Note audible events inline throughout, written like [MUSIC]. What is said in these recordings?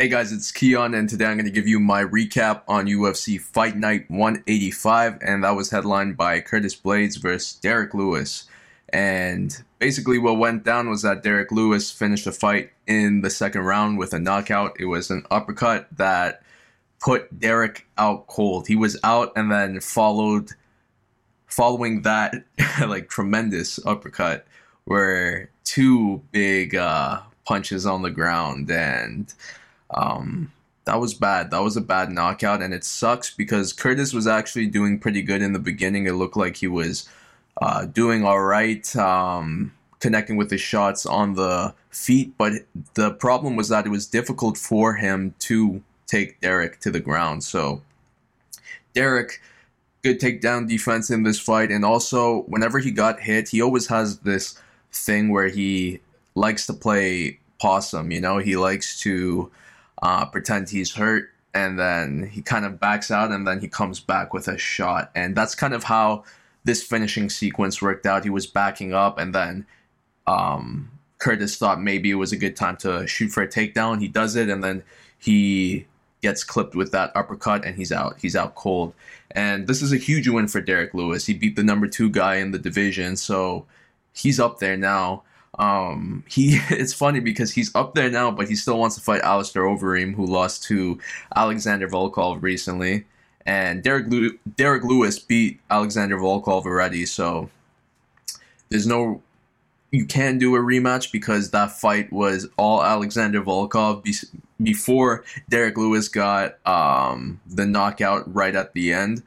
Hey guys, it's Keon, and today I'm going to give you my recap on UFC Fight Night 185, and that was headlined by Curtis Blaydes versus Derrick Lewis. And basically, what went down was that Derrick Lewis finished the fight in the second round with a knockout. It was an uppercut that put Derrick out cold. He was out, and then followed, following that, [LAUGHS] like tremendous uppercut, were two big uh, punches on the ground and um, that was bad. That was a bad knockout, and it sucks because Curtis was actually doing pretty good in the beginning. It looked like he was uh, doing all right, um, connecting with his shots on the feet. But the problem was that it was difficult for him to take Derrick to the ground. So Derrick, good takedown defense in this fight, and also whenever he got hit, he always has this thing where he likes to play possum. You know, he likes to uh, pretend he's hurt, and then he kind of backs out, and then he comes back with a shot. And that's kind of how this finishing sequence worked out. He was backing up, and then um, Curtis thought maybe it was a good time to shoot for a takedown. He does it, and then he gets clipped with that uppercut, and he's out. He's out cold. And this is a huge win for Derrick Lewis. He beat the number two guy in the division, so he's up there now. Um, he [LAUGHS] it's funny because he's up there now, but he still wants to fight Alistair Overeem, who lost to Alexander Volkov recently, and Derek Derrick Lewis beat Alexander Volkov already. So there's no you can do a rematch because that fight was all Alexander Volkov be- before Derrick Lewis got um, the knockout right at the end.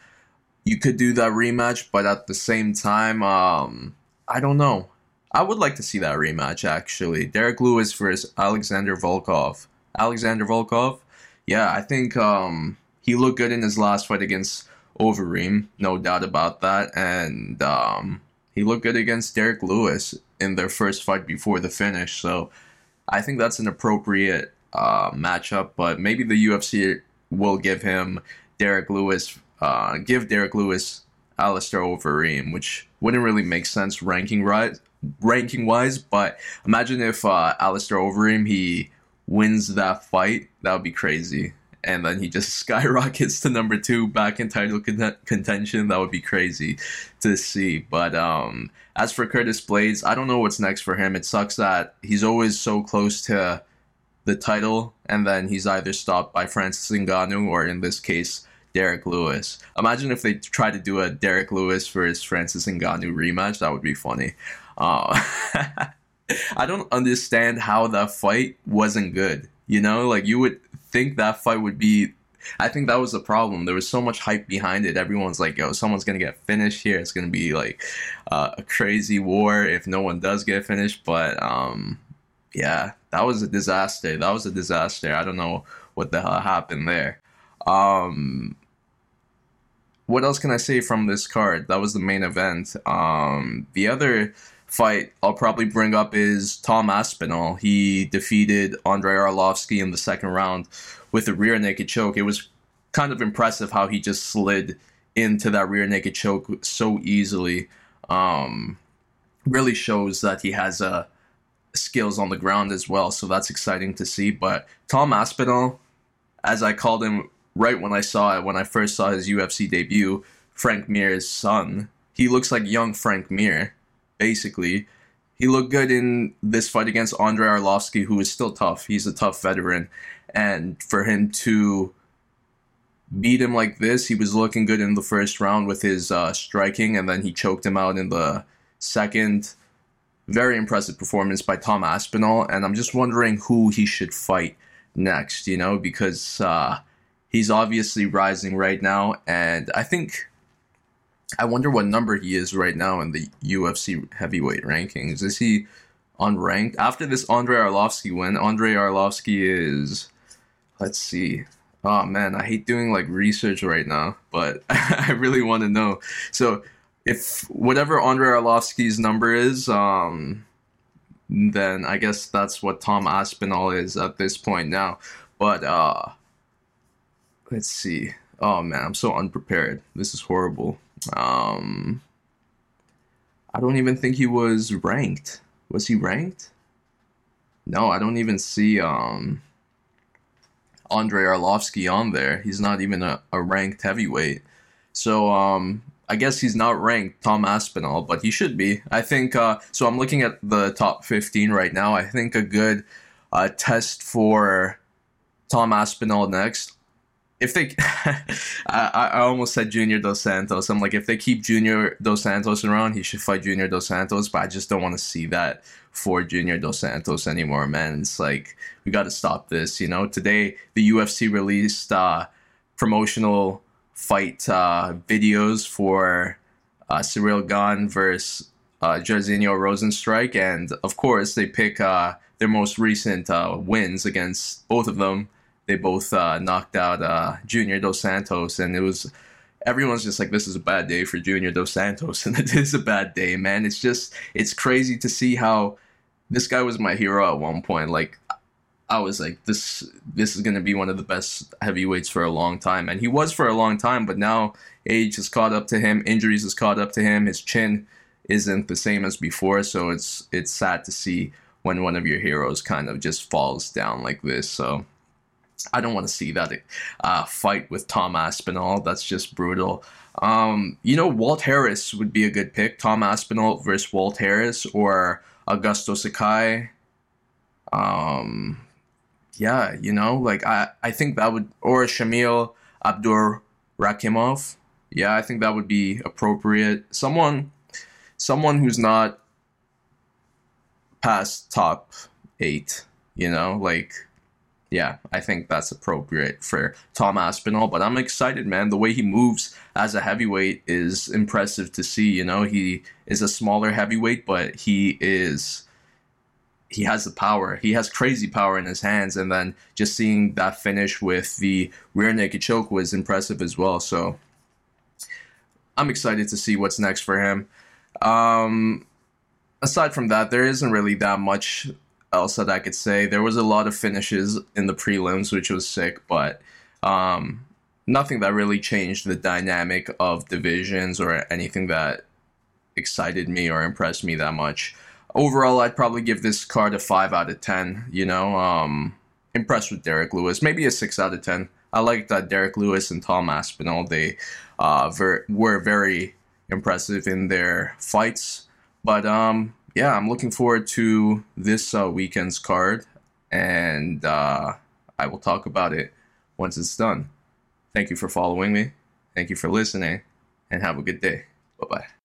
You could do that rematch, but at the same time, um, I don't know. I would like to see that rematch actually. Derrick Lewis versus Alexander Volkov. Alexander Volkov? Yeah, I think um, he looked good in his last fight against Overeem, no doubt about that. And um, he looked good against Derrick Lewis in their first fight before the finish. So I think that's an appropriate uh, matchup. But maybe the UFC will give him Derrick Lewis, uh, give Derrick Lewis Alistair Overeem, which wouldn't really make sense ranking right ranking wise, but imagine if uh, Alistair Overeem he wins that fight, that would be crazy. And then he just [LAUGHS] skyrockets to number two back in title contention. That would be crazy to see. But um, as for Curtis Blaydes, I don't know what's next for him. It sucks that he's always so close to the title, and then he's either stopped by Francis Ngannou or, in this case, Derrick Lewis. Imagine if they try to do a Derrick Lewis versus Francis Ngannou rematch. That would be funny. Uh, [LAUGHS] I don't understand how that fight wasn't good. You know, like you would think that fight would be. I think that was the problem. There was so much hype behind it. Everyone's like, "Yo, someone's gonna get finished here. It's gonna be like uh, a crazy war if no one does get finished." But um, yeah, that was a disaster. That was a disaster. I don't know what the hell happened there. Um, what else can I say from this card? That was the main event. Um, the other fight I'll probably bring up is Tom Aspinall. He defeated Andrei Arlovsky in the second round with a rear naked choke. It was kind of impressive how he just slid into that rear naked choke so easily. Um, really shows that he has uh, skills on the ground as well. So that's exciting to see. But Tom Aspinall, as I called him right when I saw it, when I first saw his UFC debut, Frank Mir's son, he looks like young Frank Mir basically. He looked good in this fight against Andrei Arlovsky, who is still tough. He's a tough veteran. And for him to beat him like this, he was looking good in the first round with his uh, striking, and then he choked him out in the second. Very impressive performance by Tom Aspinall, and I'm just wondering who he should fight next, you know, because uh, he's obviously rising right now, and I think I wonder what number he is right now in the UFC heavyweight rankings. Is he unranked? After this Andrei Arlovsky win, Andrei Arlovsky is, let's see. Oh man, I hate doing like research right now, but [LAUGHS] I really want to know. So, if whatever Andrei Arlovsky's number is, um, then I guess that's what Tom Aspinall is at this point now. But uh, let's see. Oh man, I'm so unprepared. This is horrible. Um, I don't even think he was ranked. Was he ranked? No, I don't even see. Um, Andrei Arlovsky on there. He's not even a, a ranked heavyweight. So um, I guess he's not ranked Tom Aspinall, but he should be. I think uh, so. I'm looking at the top 15 right now. I think a good uh, test for Tom Aspinall next. If they, [LAUGHS] I, I almost said Junior Dos Santos. I'm like, if they keep Junior Dos Santos around, he should fight Junior Dos Santos. But I just don't want to see that for Junior Dos Santos anymore, man. It's like we got to stop this. You know, today the UFC released uh, promotional fight uh, videos for uh, Ciryl Gane versus uh, Jairzinho Rozenstruik, and of course they pick uh, their most recent uh, wins against both of them. They both uh, knocked out uh, Junior Dos Santos, and it was everyone's just like, "This is a bad day for Junior Dos Santos," [LAUGHS] and it is a bad day, man. It's just it's crazy to see how this guy was my hero at one point. Like I was like, this this is gonna be one of the best heavyweights for a long time, and he was for a long time. But now age has caught up to him, injuries has caught up to him. His chin isn't the same as before, so it's it's sad to see when one of your heroes kind of just falls down like this. So I don't want to see that uh, fight with Tom Aspinall. That's just brutal. Um, you know, Walt Harris would be a good pick. Tom Aspinall versus Walt Harris or Augusto Sakai. Um, yeah, you know, like I, I think that would or Shamil Abdur Rakimov. Yeah, I think that would be appropriate. Someone, someone who's not past top eight. You know, like yeah, I think that's appropriate for Tom Aspinall. But I'm excited, man. The way he moves as a heavyweight is impressive to see. You know, he is a smaller heavyweight, but he is he has the power. He has crazy power in his hands, and then just seeing that finish with the rear naked choke was impressive as well. So I'm excited to see what's next for him. Um, aside from that, there isn't really that much else that I could say. There was a lot of finishes in the prelims, which was sick, but um, nothing that really changed the dynamic of divisions or anything that excited me or impressed me that much. Overall, I'd probably give this card a five out of ten. You know, um, impressed with Derrick Lewis, maybe a six out of ten. I like that Derrick Lewis and Tom Aspinall. They uh, ver- were very impressive in their fights, but um, yeah, I'm looking forward to this uh, weekend's card, and uh, I will talk about it once it's done. Thank you for following me. Thank you for listening, and have a good day. Bye bye.